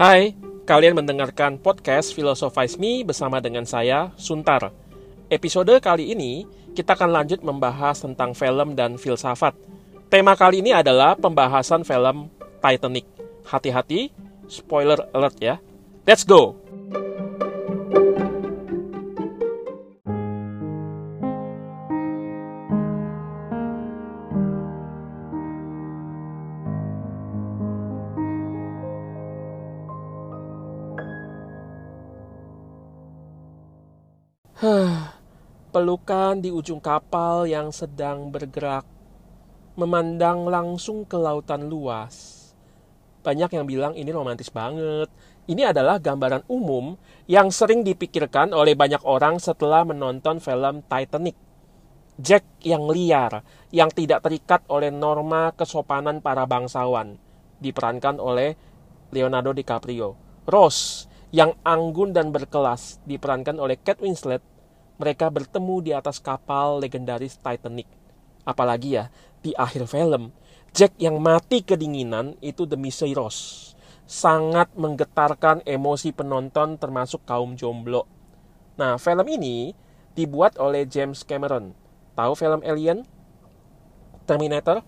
Hai, kalian mendengarkan podcast Philosophize Me bersama dengan saya, Suntar. Episode kali ini, kita akan lanjut membahas tentang film dan filsafat. Tema kali ini adalah pembahasan film Titanic. Hati-hati, spoiler alert ya. Let's go! Pelukan di ujung kapal yang sedang bergerak, memandang langsung ke lautan luas. Banyak yang bilang ini romantis banget. Ini adalah gambaran umum yang sering dipikirkan oleh banyak orang setelah menonton film Titanic. Jack yang liar, yang tidak terikat oleh norma kesopanan para bangsawan, diperankan oleh Leonardo DiCaprio. Rose yang anggun dan berkelas, diperankan oleh Kate Winslet. Mereka bertemu di atas kapal legendaris Titanic. Apalagi ya, di akhir film, Jack yang mati kedinginan itu demi Rose. Sangat menggetarkan emosi penonton termasuk kaum jomblo. Nah, film ini dibuat oleh James Cameron. Tahu film Alien? Terminator?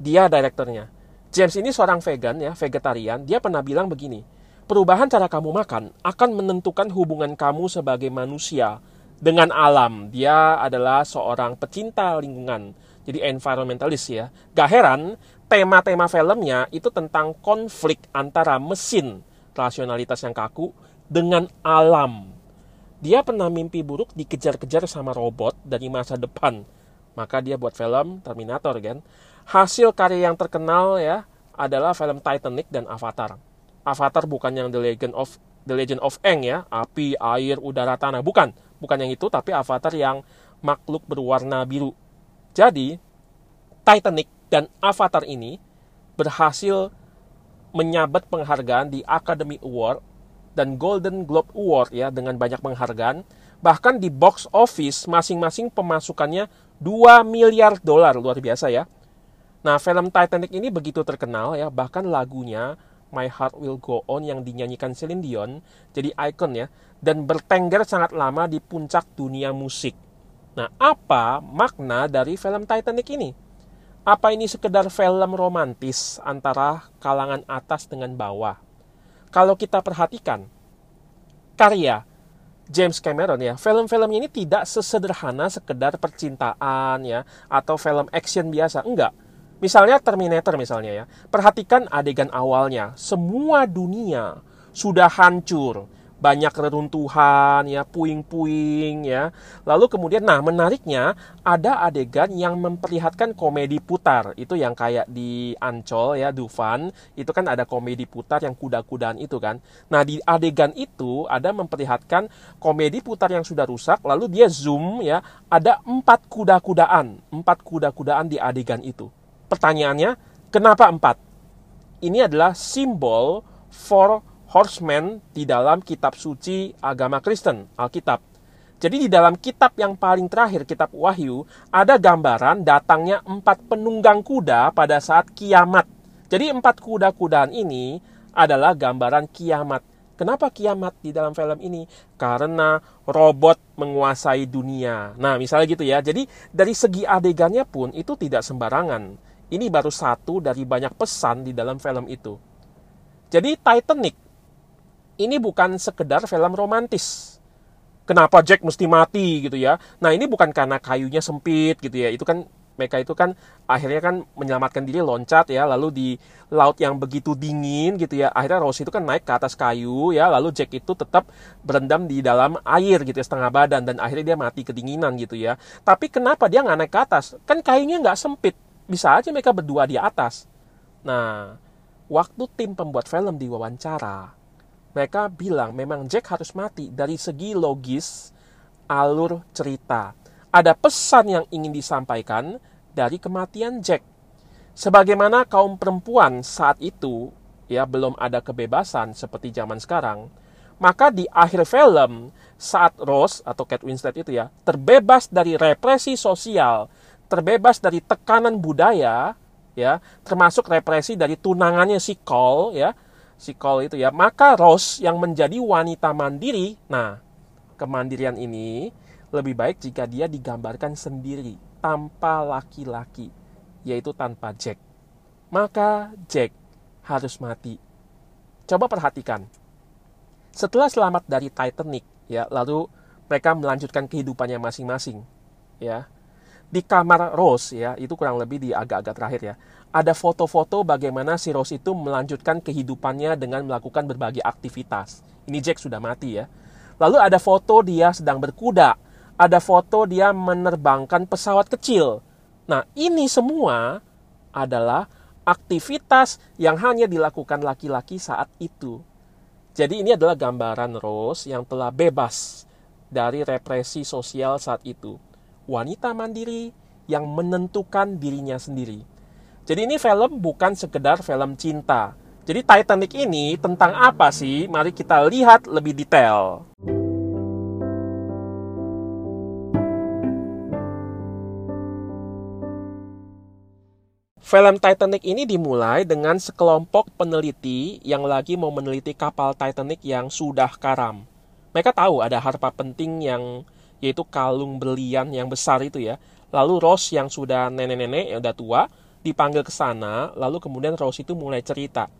Dia direkturnya. James ini seorang vegan ya, vegetarian. Dia pernah bilang begini, perubahan cara kamu makan akan menentukan hubungan kamu sebagai manusia dengan alam. Dia adalah seorang pecinta lingkungan, jadi environmentalist ya. Gak heran, tema-tema filmnya itu tentang konflik antara mesin, rasionalitas yang kaku, dengan alam. Dia pernah mimpi buruk dikejar-kejar sama robot dari masa depan. Maka dia buat film Terminator kan. Hasil karya yang terkenal ya adalah film Titanic dan Avatar. Avatar bukan yang The Legend of The Legend of Aang ya, api, air, udara, tanah, bukan. Bukan yang itu, tapi Avatar yang makhluk berwarna biru. Jadi, Titanic dan Avatar ini berhasil menyabet penghargaan di Academy Award dan Golden Globe Award ya dengan banyak penghargaan. Bahkan di box office masing-masing pemasukannya 2 miliar dolar luar biasa ya. Nah, film Titanic ini begitu terkenal ya, bahkan lagunya My Heart Will Go On yang dinyanyikan Celine Dion jadi ikon ya dan bertengger sangat lama di puncak dunia musik. Nah, apa makna dari film Titanic ini? Apa ini sekedar film romantis antara kalangan atas dengan bawah? Kalau kita perhatikan karya James Cameron ya, film-film ini tidak sesederhana sekedar percintaan ya atau film action biasa, enggak Misalnya Terminator misalnya ya. Perhatikan adegan awalnya. Semua dunia sudah hancur. Banyak reruntuhan ya, puing-puing ya. Lalu kemudian nah menariknya ada adegan yang memperlihatkan komedi putar. Itu yang kayak di Ancol ya, Dufan, itu kan ada komedi putar yang kuda-kudaan itu kan. Nah, di adegan itu ada memperlihatkan komedi putar yang sudah rusak lalu dia zoom ya, ada empat kuda-kudaan, empat kuda-kudaan di adegan itu. Pertanyaannya, kenapa empat? Ini adalah simbol for horsemen di dalam kitab suci agama Kristen, Alkitab. Jadi di dalam kitab yang paling terakhir, kitab Wahyu, ada gambaran datangnya empat penunggang kuda pada saat kiamat. Jadi empat kuda-kudaan ini adalah gambaran kiamat. Kenapa kiamat di dalam film ini? Karena robot menguasai dunia. Nah, misalnya gitu ya. Jadi dari segi adegannya pun itu tidak sembarangan. Ini baru satu dari banyak pesan di dalam film itu. Jadi Titanic ini bukan sekedar film romantis. Kenapa Jack mesti mati gitu ya? Nah ini bukan karena kayunya sempit gitu ya. Itu kan mereka itu kan akhirnya kan menyelamatkan diri loncat ya lalu di laut yang begitu dingin gitu ya akhirnya Rose itu kan naik ke atas kayu ya lalu Jack itu tetap berendam di dalam air gitu ya setengah badan dan akhirnya dia mati kedinginan gitu ya tapi kenapa dia nggak naik ke atas kan kayunya nggak sempit bisa aja mereka berdua di atas. Nah, waktu tim pembuat film diwawancara, mereka bilang memang Jack harus mati dari segi logis alur cerita. Ada pesan yang ingin disampaikan dari kematian Jack. Sebagaimana kaum perempuan saat itu ya belum ada kebebasan seperti zaman sekarang, maka di akhir film saat Rose atau Kate Winslet itu ya terbebas dari represi sosial terbebas dari tekanan budaya, ya, termasuk represi dari tunangannya si Cole, ya, si Cole itu ya. Maka Rose yang menjadi wanita mandiri, nah kemandirian ini lebih baik jika dia digambarkan sendiri tanpa laki-laki, yaitu tanpa Jack. Maka Jack harus mati. Coba perhatikan. Setelah selamat dari Titanic, ya, lalu mereka melanjutkan kehidupannya masing-masing, ya di kamar Rose ya, itu kurang lebih di agak-agak terakhir ya. Ada foto-foto bagaimana si Rose itu melanjutkan kehidupannya dengan melakukan berbagai aktivitas. Ini Jack sudah mati ya. Lalu ada foto dia sedang berkuda, ada foto dia menerbangkan pesawat kecil. Nah, ini semua adalah aktivitas yang hanya dilakukan laki-laki saat itu. Jadi ini adalah gambaran Rose yang telah bebas dari represi sosial saat itu wanita mandiri yang menentukan dirinya sendiri. Jadi ini film bukan sekedar film cinta. Jadi Titanic ini tentang apa sih? Mari kita lihat lebih detail. Film Titanic ini dimulai dengan sekelompok peneliti yang lagi mau meneliti kapal Titanic yang sudah karam. Mereka tahu ada harpa penting yang yaitu kalung berlian yang besar itu ya. Lalu Rose yang sudah nenek-nenek yang udah tua dipanggil ke sana, lalu kemudian Rose itu mulai cerita.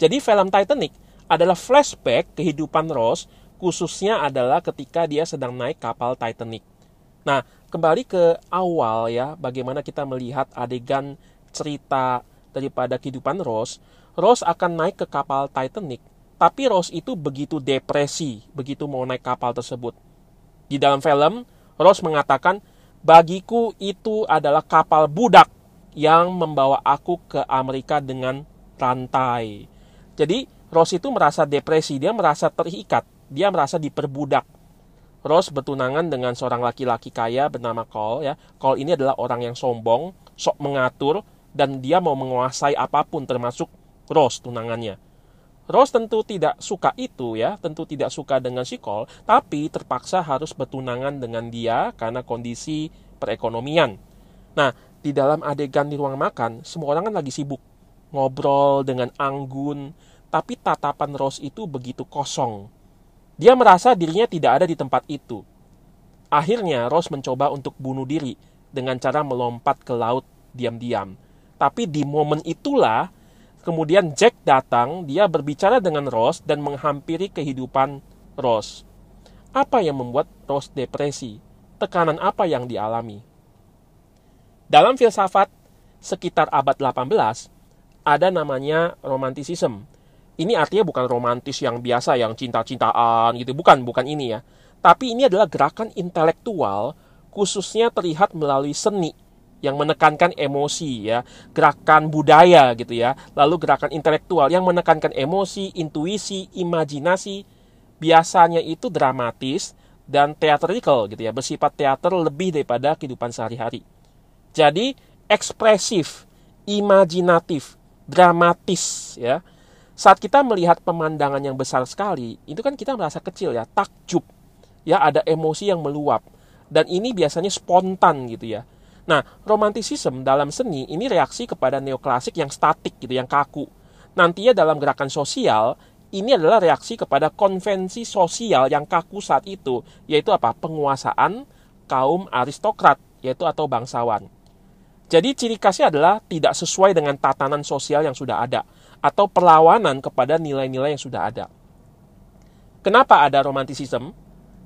Jadi film Titanic adalah flashback kehidupan Rose, khususnya adalah ketika dia sedang naik kapal Titanic. Nah, kembali ke awal ya, bagaimana kita melihat adegan cerita daripada kehidupan Rose. Rose akan naik ke kapal Titanic, tapi Rose itu begitu depresi, begitu mau naik kapal tersebut. Di dalam film, Rose mengatakan, bagiku itu adalah kapal budak yang membawa aku ke Amerika dengan rantai. Jadi Rose itu merasa depresi, dia merasa terikat, dia merasa diperbudak. Rose bertunangan dengan seorang laki-laki kaya bernama Cole ya. Cole ini adalah orang yang sombong, sok mengatur dan dia mau menguasai apa pun termasuk Rose tunangannya. Rose tentu tidak suka itu ya, tentu tidak suka dengan si Cole, tapi terpaksa harus bertunangan dengan dia karena kondisi perekonomian. Nah, di dalam adegan di ruang makan, semua orang kan lagi sibuk ngobrol dengan anggun, tapi tatapan Rose itu begitu kosong. Dia merasa dirinya tidak ada di tempat itu. Akhirnya Rose mencoba untuk bunuh diri dengan cara melompat ke laut diam-diam. Tapi di momen itulah Kemudian Jack datang, dia berbicara dengan Rose dan menghampiri kehidupan Rose. Apa yang membuat Rose depresi? Tekanan apa yang dialami? Dalam filsafat sekitar abad 18, ada namanya romantisisme. Ini artinya bukan romantis yang biasa, yang cinta-cintaan gitu. Bukan, bukan ini ya. Tapi ini adalah gerakan intelektual khususnya terlihat melalui seni yang menekankan emosi ya, gerakan budaya gitu ya, lalu gerakan intelektual yang menekankan emosi, intuisi, imajinasi, biasanya itu dramatis dan theatrical gitu ya, bersifat teater lebih daripada kehidupan sehari-hari. Jadi ekspresif, imajinatif, dramatis ya. Saat kita melihat pemandangan yang besar sekali, itu kan kita merasa kecil ya, takjub. Ya, ada emosi yang meluap. Dan ini biasanya spontan gitu ya Nah, romantisisme dalam seni ini reaksi kepada neoklasik yang statik gitu, yang kaku. Nantinya dalam gerakan sosial, ini adalah reaksi kepada konvensi sosial yang kaku saat itu, yaitu apa? Penguasaan kaum aristokrat, yaitu atau bangsawan. Jadi ciri khasnya adalah tidak sesuai dengan tatanan sosial yang sudah ada, atau perlawanan kepada nilai-nilai yang sudah ada. Kenapa ada romantisisme?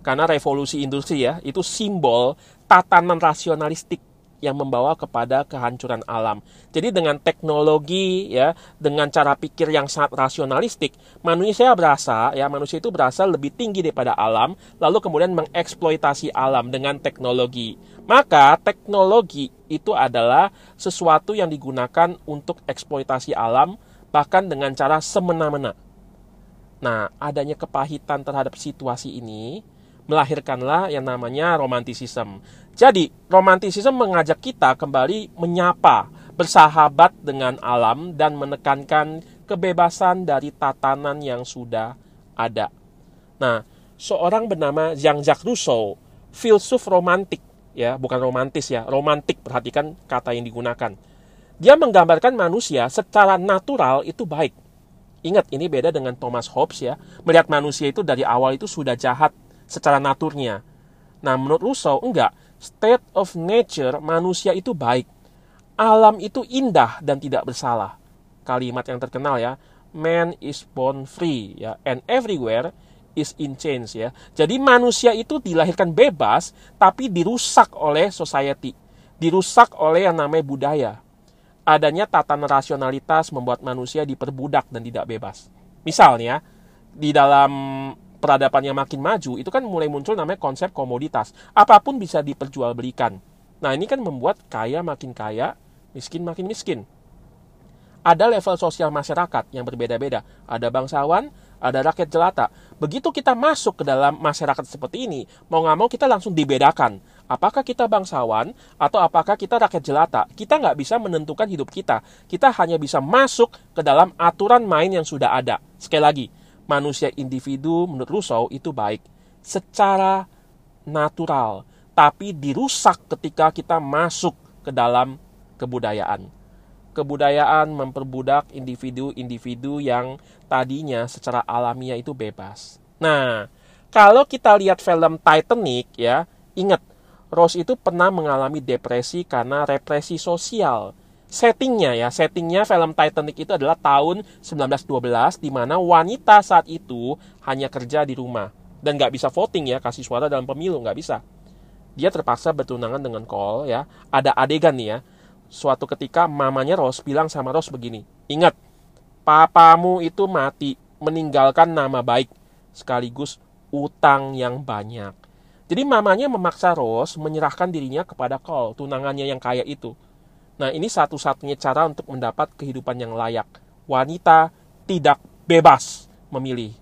Karena revolusi industri ya, itu simbol tatanan rasionalistik yang membawa kepada kehancuran alam. Jadi dengan teknologi ya, dengan cara pikir yang sangat rasionalistik, manusia berasa ya, manusia itu berasa lebih tinggi daripada alam, lalu kemudian mengeksploitasi alam dengan teknologi. Maka teknologi itu adalah sesuatu yang digunakan untuk eksploitasi alam bahkan dengan cara semena-mena. Nah, adanya kepahitan terhadap situasi ini melahirkanlah yang namanya romantisisme. Jadi, romantisisme mengajak kita kembali menyapa, bersahabat dengan alam dan menekankan kebebasan dari tatanan yang sudah ada. Nah, seorang bernama Jean-Jacques Rousseau, filsuf romantik, ya, bukan romantis ya, romantik, perhatikan kata yang digunakan. Dia menggambarkan manusia secara natural itu baik. Ingat, ini beda dengan Thomas Hobbes ya. Melihat manusia itu dari awal itu sudah jahat secara naturnya. Nah, menurut Rousseau, enggak. State of nature, manusia itu baik. Alam itu indah dan tidak bersalah. Kalimat yang terkenal ya. Man is born free ya. And everywhere is in change ya. Jadi manusia itu dilahirkan bebas, tapi dirusak oleh society. Dirusak oleh yang namanya budaya adanya tatanan rasionalitas membuat manusia diperbudak dan tidak bebas. Misalnya, di dalam peradaban yang makin maju, itu kan mulai muncul namanya konsep komoditas. Apa pun bisa diperjualbelikan. Nah, ini kan membuat kaya makin kaya, miskin makin miskin. Ada level sosial masyarakat yang berbeda-beda. Ada bangsawan, ada rakyat jelata. Begitu kita masuk ke dalam masyarakat seperti ini, mau nggak mau kita langsung dibedakan. Apakah kita bangsawan atau apakah kita rakyat jelata? Kita nggak bisa menentukan hidup kita. Kita hanya bisa masuk ke dalam aturan main yang sudah ada. Sekali lagi, manusia individu menurut Rousseau itu baik secara natural, tapi dirusak ketika kita masuk ke dalam kebudayaan kebudayaan memperbudak individu-individu yang tadinya secara alamiah itu bebas. Nah, kalau kita lihat film Titanic ya, ingat Rose itu pernah mengalami depresi karena represi sosial. Settingnya ya, settingnya film Titanic itu adalah tahun 1912 di mana wanita saat itu hanya kerja di rumah dan nggak bisa voting ya, kasih suara dalam pemilu nggak bisa. Dia terpaksa bertunangan dengan Cole ya. Ada adegan nih ya, suatu ketika mamanya Rose bilang sama Rose begini, ingat, papamu itu mati, meninggalkan nama baik, sekaligus utang yang banyak. Jadi mamanya memaksa Rose menyerahkan dirinya kepada Cole, tunangannya yang kaya itu. Nah ini satu-satunya cara untuk mendapat kehidupan yang layak. Wanita tidak bebas memilih.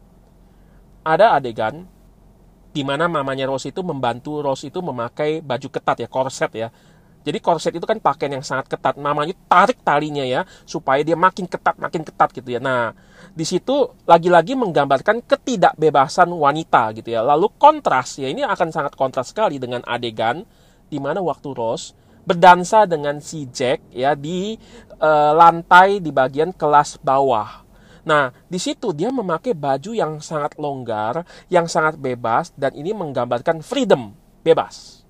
Ada adegan di mana mamanya Rose itu membantu Rose itu memakai baju ketat ya, korset ya. Jadi korset itu kan pakaian yang sangat ketat. Namanya tarik talinya ya, supaya dia makin ketat, makin ketat gitu ya. Nah, di situ lagi-lagi menggambarkan ketidakbebasan wanita gitu ya. Lalu kontras ya, ini akan sangat kontras sekali dengan adegan di mana waktu Rose berdansa dengan si Jack ya di e, lantai di bagian kelas bawah. Nah, di situ dia memakai baju yang sangat longgar, yang sangat bebas dan ini menggambarkan freedom, bebas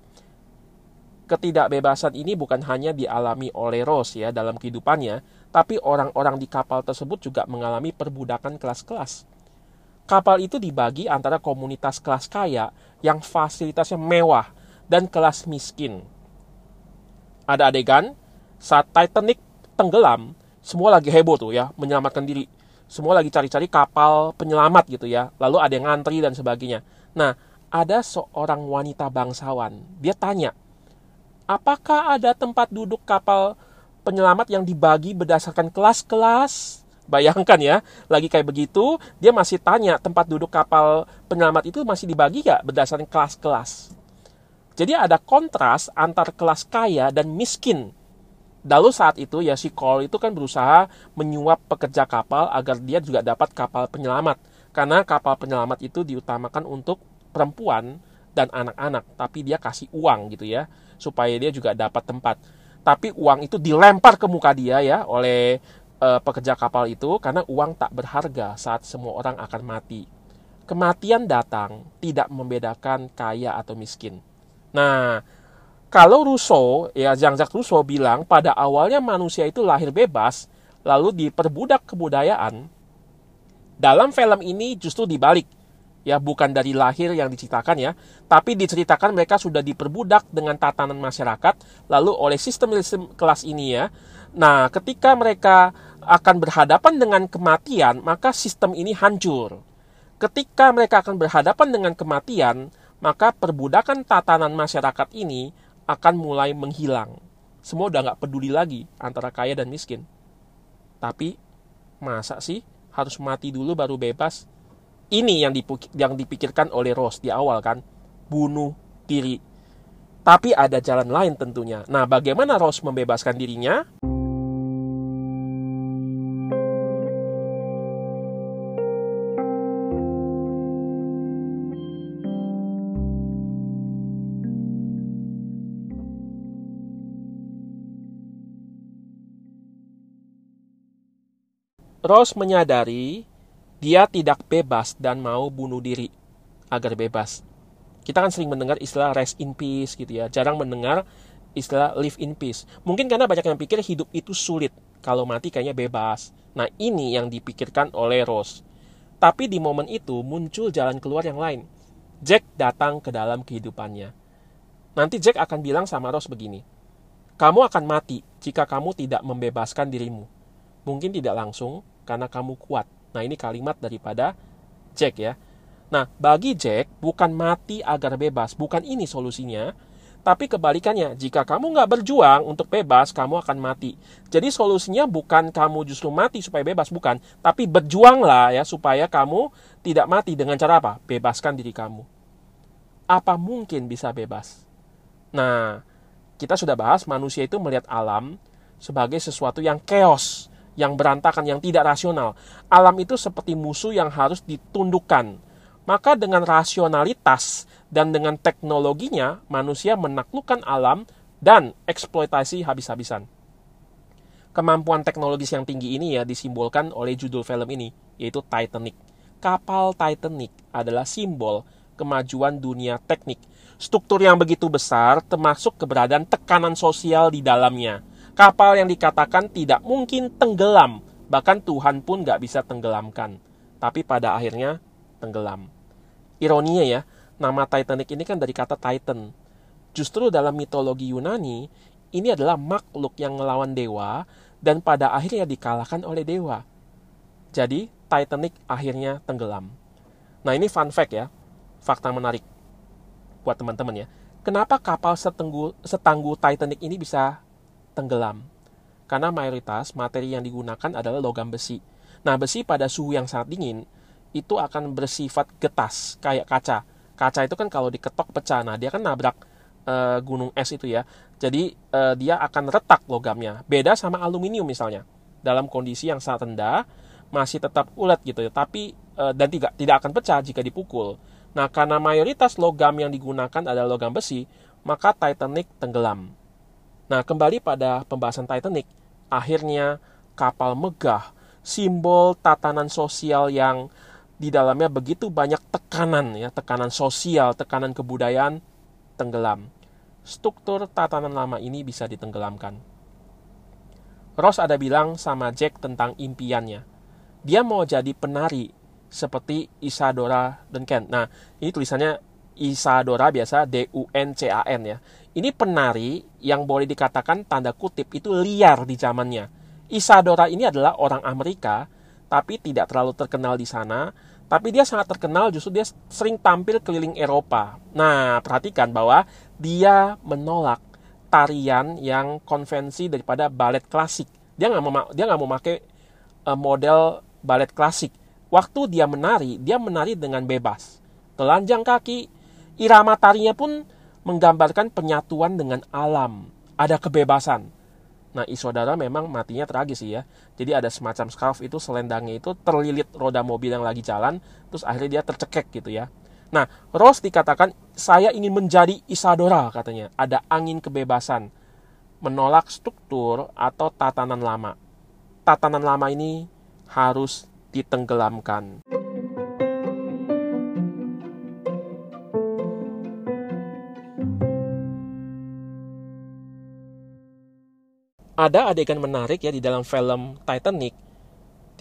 ketidakbebasan ini bukan hanya dialami oleh Rose ya dalam kehidupannya, tapi orang-orang di kapal tersebut juga mengalami perbudakan kelas-kelas. Kapal itu dibagi antara komunitas kelas kaya yang fasilitasnya mewah dan kelas miskin. Ada adegan saat Titanic tenggelam, semua lagi heboh tuh ya, menyelamatkan diri. Semua lagi cari-cari kapal penyelamat gitu ya. Lalu ada yang ngantri dan sebagainya. Nah, ada seorang wanita bangsawan. Dia tanya, apakah ada tempat duduk kapal penyelamat yang dibagi berdasarkan kelas-kelas? Bayangkan ya, lagi kayak begitu, dia masih tanya tempat duduk kapal penyelamat itu masih dibagi ya berdasarkan kelas-kelas. Jadi ada kontras antar kelas kaya dan miskin. Lalu saat itu ya si Cole itu kan berusaha menyuap pekerja kapal agar dia juga dapat kapal penyelamat. Karena kapal penyelamat itu diutamakan untuk perempuan dan anak-anak, tapi dia kasih uang gitu ya supaya dia juga dapat tempat. Tapi uang itu dilempar ke muka dia ya oleh uh, pekerja kapal itu karena uang tak berharga saat semua orang akan mati. Kematian datang tidak membedakan kaya atau miskin. Nah, kalau Rousseau, ya Jean-Jacques Rousseau bilang pada awalnya manusia itu lahir bebas, lalu diperbudak kebudayaan, dalam film ini justru dibalik ya bukan dari lahir yang diceritakan ya, tapi diceritakan mereka sudah diperbudak dengan tatanan masyarakat lalu oleh sistem kelas ini ya. Nah, ketika mereka akan berhadapan dengan kematian, maka sistem ini hancur. Ketika mereka akan berhadapan dengan kematian, maka perbudakan tatanan masyarakat ini akan mulai menghilang. Semua udah nggak peduli lagi antara kaya dan miskin. Tapi masa sih harus mati dulu baru bebas? Ini yang, yang dipikirkan oleh Ross di awal kan, bunuh diri. Tapi ada jalan lain tentunya. Nah, bagaimana Ross membebaskan dirinya? Rose menyadari dia tidak bebas dan mau bunuh diri agar bebas. Kita kan sering mendengar istilah rest in peace gitu ya. Jarang mendengar istilah live in peace. Mungkin karena banyak yang pikir hidup itu sulit. Kalau mati kayaknya bebas. Nah ini yang dipikirkan oleh Rose. Tapi di momen itu muncul jalan keluar yang lain. Jack datang ke dalam kehidupannya. Nanti Jack akan bilang sama Rose begini. Kamu akan mati jika kamu tidak membebaskan dirimu. Mungkin tidak langsung karena kamu kuat. Nah ini kalimat daripada Jack ya. Nah bagi Jack bukan mati agar bebas, bukan ini solusinya. Tapi kebalikannya, jika kamu nggak berjuang untuk bebas, kamu akan mati. Jadi solusinya bukan kamu justru mati supaya bebas, bukan. Tapi berjuanglah ya supaya kamu tidak mati dengan cara apa? Bebaskan diri kamu. Apa mungkin bisa bebas? Nah, kita sudah bahas manusia itu melihat alam sebagai sesuatu yang chaos yang berantakan, yang tidak rasional. Alam itu seperti musuh yang harus ditundukkan. Maka dengan rasionalitas dan dengan teknologinya, manusia menaklukkan alam dan eksploitasi habis-habisan. Kemampuan teknologis yang tinggi ini ya disimbolkan oleh judul film ini, yaitu Titanic. Kapal Titanic adalah simbol kemajuan dunia teknik. Struktur yang begitu besar termasuk keberadaan tekanan sosial di dalamnya Kapal yang dikatakan tidak mungkin tenggelam, bahkan Tuhan pun nggak bisa tenggelamkan. Tapi pada akhirnya tenggelam. Ironinya ya, nama Titanic ini kan dari kata Titan. Justru dalam mitologi Yunani, ini adalah makhluk yang melawan dewa dan pada akhirnya dikalahkan oleh dewa. Jadi Titanic akhirnya tenggelam. Nah ini fun fact ya, fakta menarik buat teman-teman ya. Kenapa kapal setangguh Titanic ini bisa tenggelam. Karena mayoritas materi yang digunakan adalah logam besi. Nah, besi pada suhu yang sangat dingin itu akan bersifat getas kayak kaca. Kaca itu kan kalau diketok pecah. Nah, dia kan nabrak e, gunung es itu ya. Jadi e, dia akan retak logamnya. Beda sama aluminium misalnya. Dalam kondisi yang sangat rendah masih tetap ulet gitu ya. Tapi e, dan tidak tidak akan pecah jika dipukul. Nah, karena mayoritas logam yang digunakan adalah logam besi, maka Titanic tenggelam. Nah, kembali pada pembahasan Titanic, akhirnya kapal megah, simbol tatanan sosial yang di dalamnya begitu banyak tekanan ya, tekanan sosial, tekanan kebudayaan tenggelam. Struktur tatanan lama ini bisa ditenggelamkan. Ross ada bilang sama Jack tentang impiannya. Dia mau jadi penari seperti Isadora Duncan. Nah, ini tulisannya Isadora biasa D U N C A N ya. Ini penari yang boleh dikatakan tanda kutip itu liar di zamannya. Isadora ini adalah orang Amerika, tapi tidak terlalu terkenal di sana. Tapi dia sangat terkenal justru dia sering tampil keliling Eropa. Nah, perhatikan bahwa dia menolak tarian yang konvensi daripada balet klasik. Dia nggak mau dia nggak mau pakai uh, model balet klasik. Waktu dia menari, dia menari dengan bebas. Telanjang kaki, irama tarinya pun menggambarkan penyatuan dengan alam. Ada kebebasan. Nah, Isodara memang matinya tragis sih ya. Jadi ada semacam scarf itu selendangnya itu terlilit roda mobil yang lagi jalan, terus akhirnya dia tercekek gitu ya. Nah, Rose dikatakan saya ingin menjadi Isadora katanya. Ada angin kebebasan. Menolak struktur atau tatanan lama. Tatanan lama ini harus ditenggelamkan. Ada adegan menarik ya di dalam film Titanic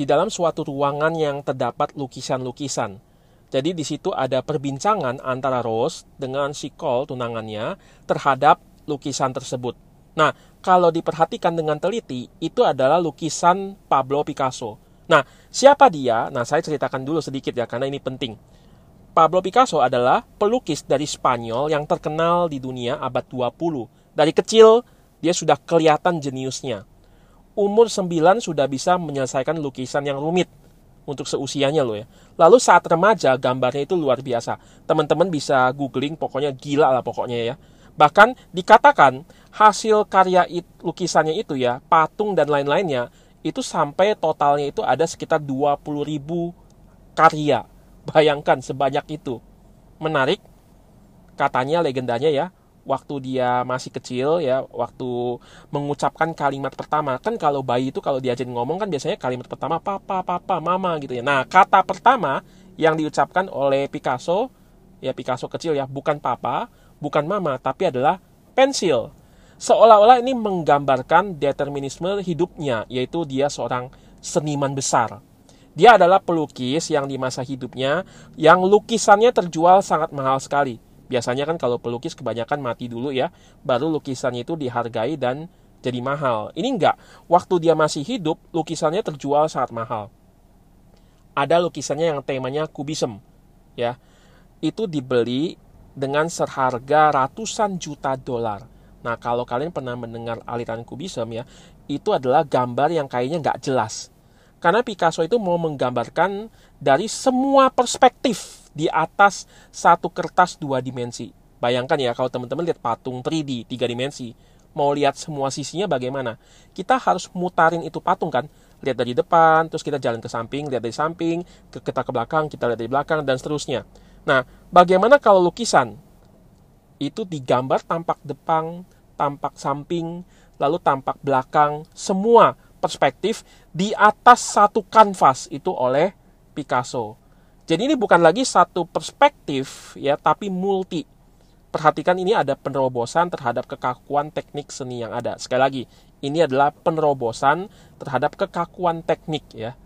di dalam suatu ruangan yang terdapat lukisan-lukisan. Jadi di situ ada perbincangan antara Rose dengan si Cole tunangannya terhadap lukisan tersebut. Nah, kalau diperhatikan dengan teliti, itu adalah lukisan Pablo Picasso. Nah, siapa dia? Nah, saya ceritakan dulu sedikit ya, karena ini penting. Pablo Picasso adalah pelukis dari Spanyol yang terkenal di dunia abad 20. Dari kecil, dia sudah kelihatan jeniusnya. Umur 9 sudah bisa menyelesaikan lukisan yang rumit untuk seusianya loh ya. Lalu saat remaja gambarnya itu luar biasa. Teman-teman bisa googling pokoknya gila lah pokoknya ya. Bahkan dikatakan hasil karya it, lukisannya itu ya, patung dan lain-lainnya itu sampai totalnya itu ada sekitar 20 ribu karya. Bayangkan sebanyak itu. Menarik, katanya legendanya ya, waktu dia masih kecil ya, waktu mengucapkan kalimat pertama. Kan kalau bayi itu kalau diajarin ngomong kan biasanya kalimat pertama papa, papa, mama gitu ya. Nah, kata pertama yang diucapkan oleh Picasso, ya Picasso kecil ya, bukan papa, bukan mama, tapi adalah pensil. Seolah-olah ini menggambarkan determinisme hidupnya, yaitu dia seorang seniman besar. Dia adalah pelukis yang di masa hidupnya, yang lukisannya terjual sangat mahal sekali Biasanya kan kalau pelukis kebanyakan mati dulu ya, baru lukisannya itu dihargai dan jadi mahal. Ini enggak. Waktu dia masih hidup, lukisannya terjual sangat mahal. Ada lukisannya yang temanya kubism, ya. Itu dibeli dengan seharga ratusan juta dolar. Nah, kalau kalian pernah mendengar aliran kubism ya, itu adalah gambar yang kayaknya nggak jelas. Karena Picasso itu mau menggambarkan dari semua perspektif di atas satu kertas dua dimensi. Bayangkan ya kalau teman-teman lihat patung 3D tiga dimensi, mau lihat semua sisinya bagaimana? Kita harus mutarin itu patung kan, lihat dari depan, terus kita jalan ke samping, lihat dari samping, ke kita ke belakang, kita lihat dari belakang dan seterusnya. Nah, bagaimana kalau lukisan itu digambar tampak depan, tampak samping, lalu tampak belakang, semua perspektif di atas satu kanvas itu oleh Picasso. Jadi ini bukan lagi satu perspektif ya, tapi multi. Perhatikan ini ada penerobosan terhadap kekakuan teknik seni yang ada. Sekali lagi, ini adalah penerobosan terhadap kekakuan teknik ya.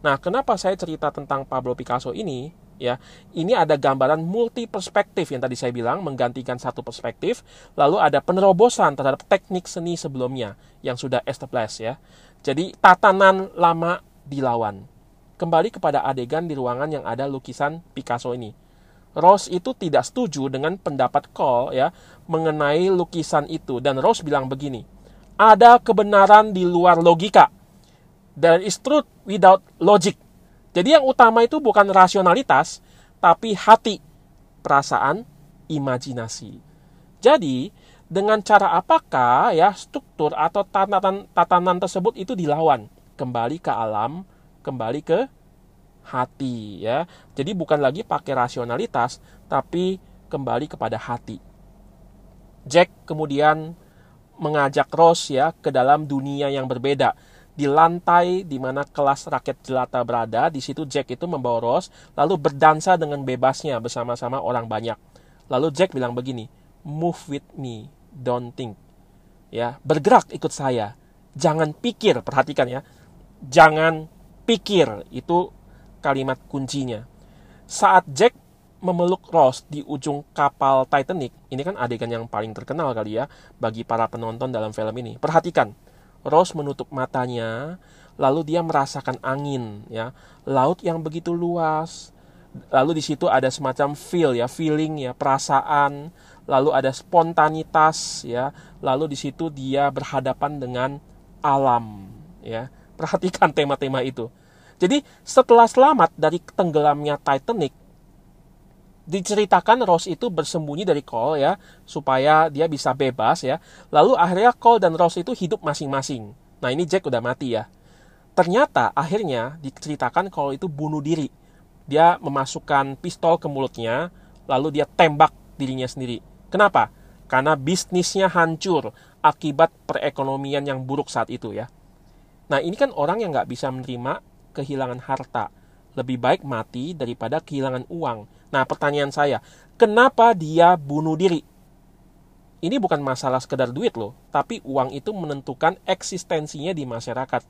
Nah, kenapa saya cerita tentang Pablo Picasso ini? Ya, ini ada gambaran multi perspektif yang tadi saya bilang menggantikan satu perspektif, lalu ada penerobosan terhadap teknik seni sebelumnya yang sudah established ya. Jadi tatanan lama dilawan kembali kepada adegan di ruangan yang ada lukisan Picasso ini. Rose itu tidak setuju dengan pendapat Cole ya mengenai lukisan itu dan Rose bilang begini, ada kebenaran di luar logika. There is truth without logic. Jadi yang utama itu bukan rasionalitas, tapi hati, perasaan, imajinasi. Jadi, dengan cara apakah ya struktur atau tatanan tatanan tersebut itu dilawan kembali ke alam kembali ke hati ya. Jadi bukan lagi pakai rasionalitas tapi kembali kepada hati. Jack kemudian mengajak Rose ya ke dalam dunia yang berbeda. Di lantai di mana kelas rakyat jelata berada, di situ Jack itu membawa Rose lalu berdansa dengan bebasnya bersama-sama orang banyak. Lalu Jack bilang begini, "Move with me, don't think." Ya, bergerak ikut saya. Jangan pikir, perhatikan ya. Jangan pikir itu kalimat kuncinya. Saat Jack memeluk Rose di ujung kapal Titanic, ini kan adegan yang paling terkenal kali ya bagi para penonton dalam film ini. Perhatikan, Rose menutup matanya, lalu dia merasakan angin, ya, laut yang begitu luas. Lalu di situ ada semacam feel ya, feeling ya, perasaan, lalu ada spontanitas ya, lalu di situ dia berhadapan dengan alam ya. Perhatikan tema-tema itu. Jadi setelah selamat dari tenggelamnya Titanic, diceritakan Rose itu bersembunyi dari Cole ya supaya dia bisa bebas ya. Lalu akhirnya Cole dan Rose itu hidup masing-masing. Nah ini Jack udah mati ya. Ternyata akhirnya diceritakan Cole itu bunuh diri. Dia memasukkan pistol ke mulutnya, lalu dia tembak dirinya sendiri. Kenapa? Karena bisnisnya hancur akibat perekonomian yang buruk saat itu ya. Nah ini kan orang yang nggak bisa menerima kehilangan harta. Lebih baik mati daripada kehilangan uang. Nah pertanyaan saya, kenapa dia bunuh diri? Ini bukan masalah sekedar duit loh, tapi uang itu menentukan eksistensinya di masyarakat.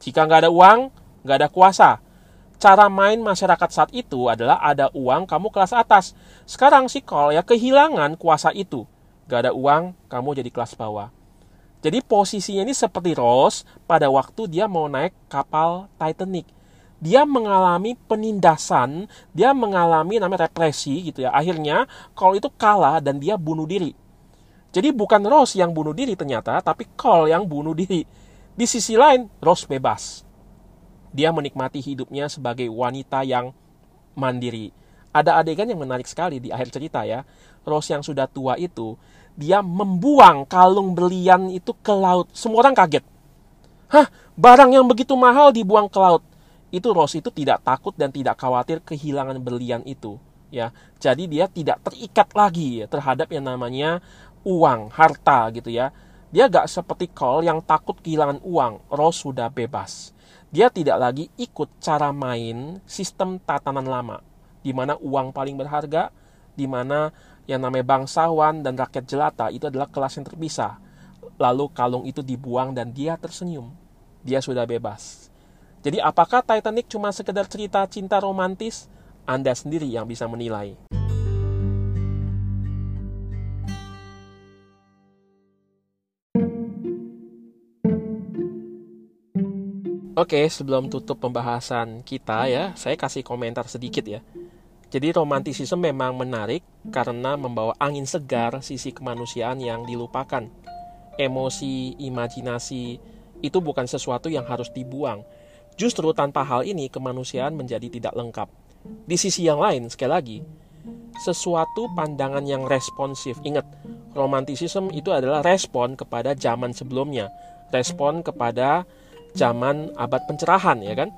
Jika nggak ada uang, nggak ada kuasa. Cara main masyarakat saat itu adalah ada uang, kamu kelas atas. Sekarang sih kalau ya kehilangan kuasa itu. Gak ada uang, kamu jadi kelas bawah. Jadi posisinya ini seperti Rose pada waktu dia mau naik kapal Titanic. Dia mengalami penindasan, dia mengalami namanya represi gitu ya. Akhirnya Cole itu kalah dan dia bunuh diri. Jadi bukan Rose yang bunuh diri ternyata, tapi Cole yang bunuh diri. Di sisi lain, Rose bebas. Dia menikmati hidupnya sebagai wanita yang mandiri. Ada adegan yang menarik sekali di akhir cerita ya. Rose yang sudah tua itu, dia membuang kalung berlian itu ke laut. Semua orang kaget. Hah, barang yang begitu mahal dibuang ke laut. Itu Rose itu tidak takut dan tidak khawatir kehilangan berlian itu. Ya, jadi dia tidak terikat lagi terhadap yang namanya uang, harta gitu ya. Dia gak seperti Cole yang takut kehilangan uang. Rose sudah bebas. Dia tidak lagi ikut cara main sistem tatanan lama. Di mana uang paling berharga, di mana yang namanya bangsawan dan rakyat jelata itu adalah kelas yang terpisah. Lalu kalung itu dibuang dan dia tersenyum. Dia sudah bebas. Jadi apakah Titanic cuma sekedar cerita cinta romantis? Anda sendiri yang bisa menilai. Oke, sebelum tutup pembahasan kita ya, saya kasih komentar sedikit ya. Jadi romantisisme memang menarik karena membawa angin segar sisi kemanusiaan yang dilupakan. Emosi, imajinasi itu bukan sesuatu yang harus dibuang. Justru tanpa hal ini kemanusiaan menjadi tidak lengkap. Di sisi yang lain, sekali lagi, sesuatu pandangan yang responsif. Ingat, romantisisme itu adalah respon kepada zaman sebelumnya, respon kepada zaman abad pencerahan ya kan.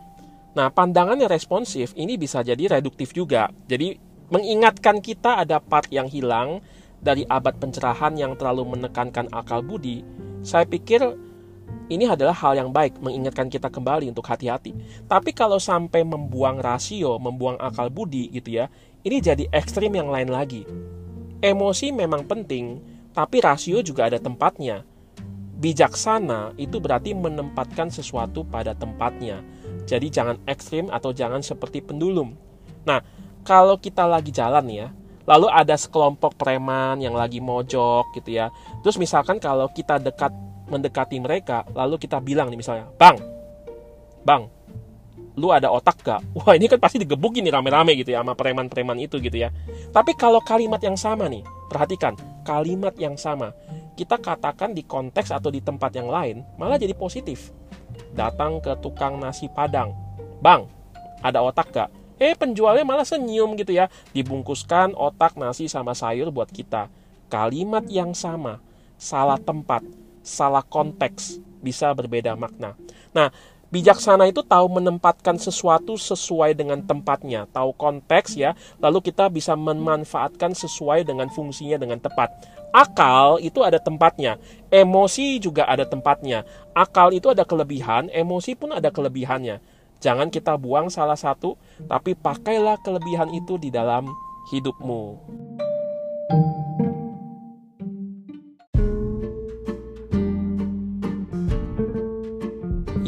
Nah, pandangan yang responsif ini bisa jadi reduktif juga. Jadi mengingatkan kita ada part yang hilang dari abad pencerahan yang terlalu menekankan akal budi. Saya pikir ini adalah hal yang baik mengingatkan kita kembali untuk hati-hati. Tapi kalau sampai membuang rasio, membuang akal budi gitu ya, ini jadi ekstrim yang lain lagi. Emosi memang penting, tapi rasio juga ada tempatnya bijaksana itu berarti menempatkan sesuatu pada tempatnya. Jadi jangan ekstrim atau jangan seperti pendulum. Nah, kalau kita lagi jalan ya, lalu ada sekelompok preman yang lagi mojok gitu ya. Terus misalkan kalau kita dekat mendekati mereka, lalu kita bilang nih misalnya, "Bang, Bang, lu ada otak gak? Wah ini kan pasti digebukin nih rame-rame gitu ya sama preman-preman itu gitu ya. Tapi kalau kalimat yang sama nih, perhatikan, kalimat yang sama kita katakan di konteks atau di tempat yang lain malah jadi positif. Datang ke tukang nasi padang, bang, ada otak gak? Eh penjualnya malah senyum gitu ya, dibungkuskan otak nasi sama sayur buat kita. Kalimat yang sama, salah tempat, salah konteks, bisa berbeda makna. Nah, bijaksana itu tahu menempatkan sesuatu sesuai dengan tempatnya, tahu konteks ya, lalu kita bisa memanfaatkan sesuai dengan fungsinya dengan tepat. Akal itu ada tempatnya, emosi juga ada tempatnya. Akal itu ada kelebihan, emosi pun ada kelebihannya. Jangan kita buang salah satu, tapi pakailah kelebihan itu di dalam hidupmu.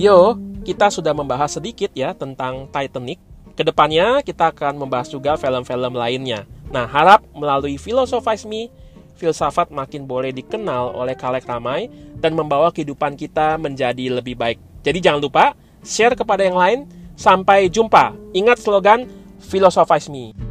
Yo, kita sudah membahas sedikit ya tentang Titanic. Ke depannya kita akan membahas juga film-film lainnya. Nah, harap melalui Philosophize Me, filsafat makin boleh dikenal oleh kalek ramai dan membawa kehidupan kita menjadi lebih baik. Jadi jangan lupa share kepada yang lain. Sampai jumpa. Ingat slogan Philosophize Me.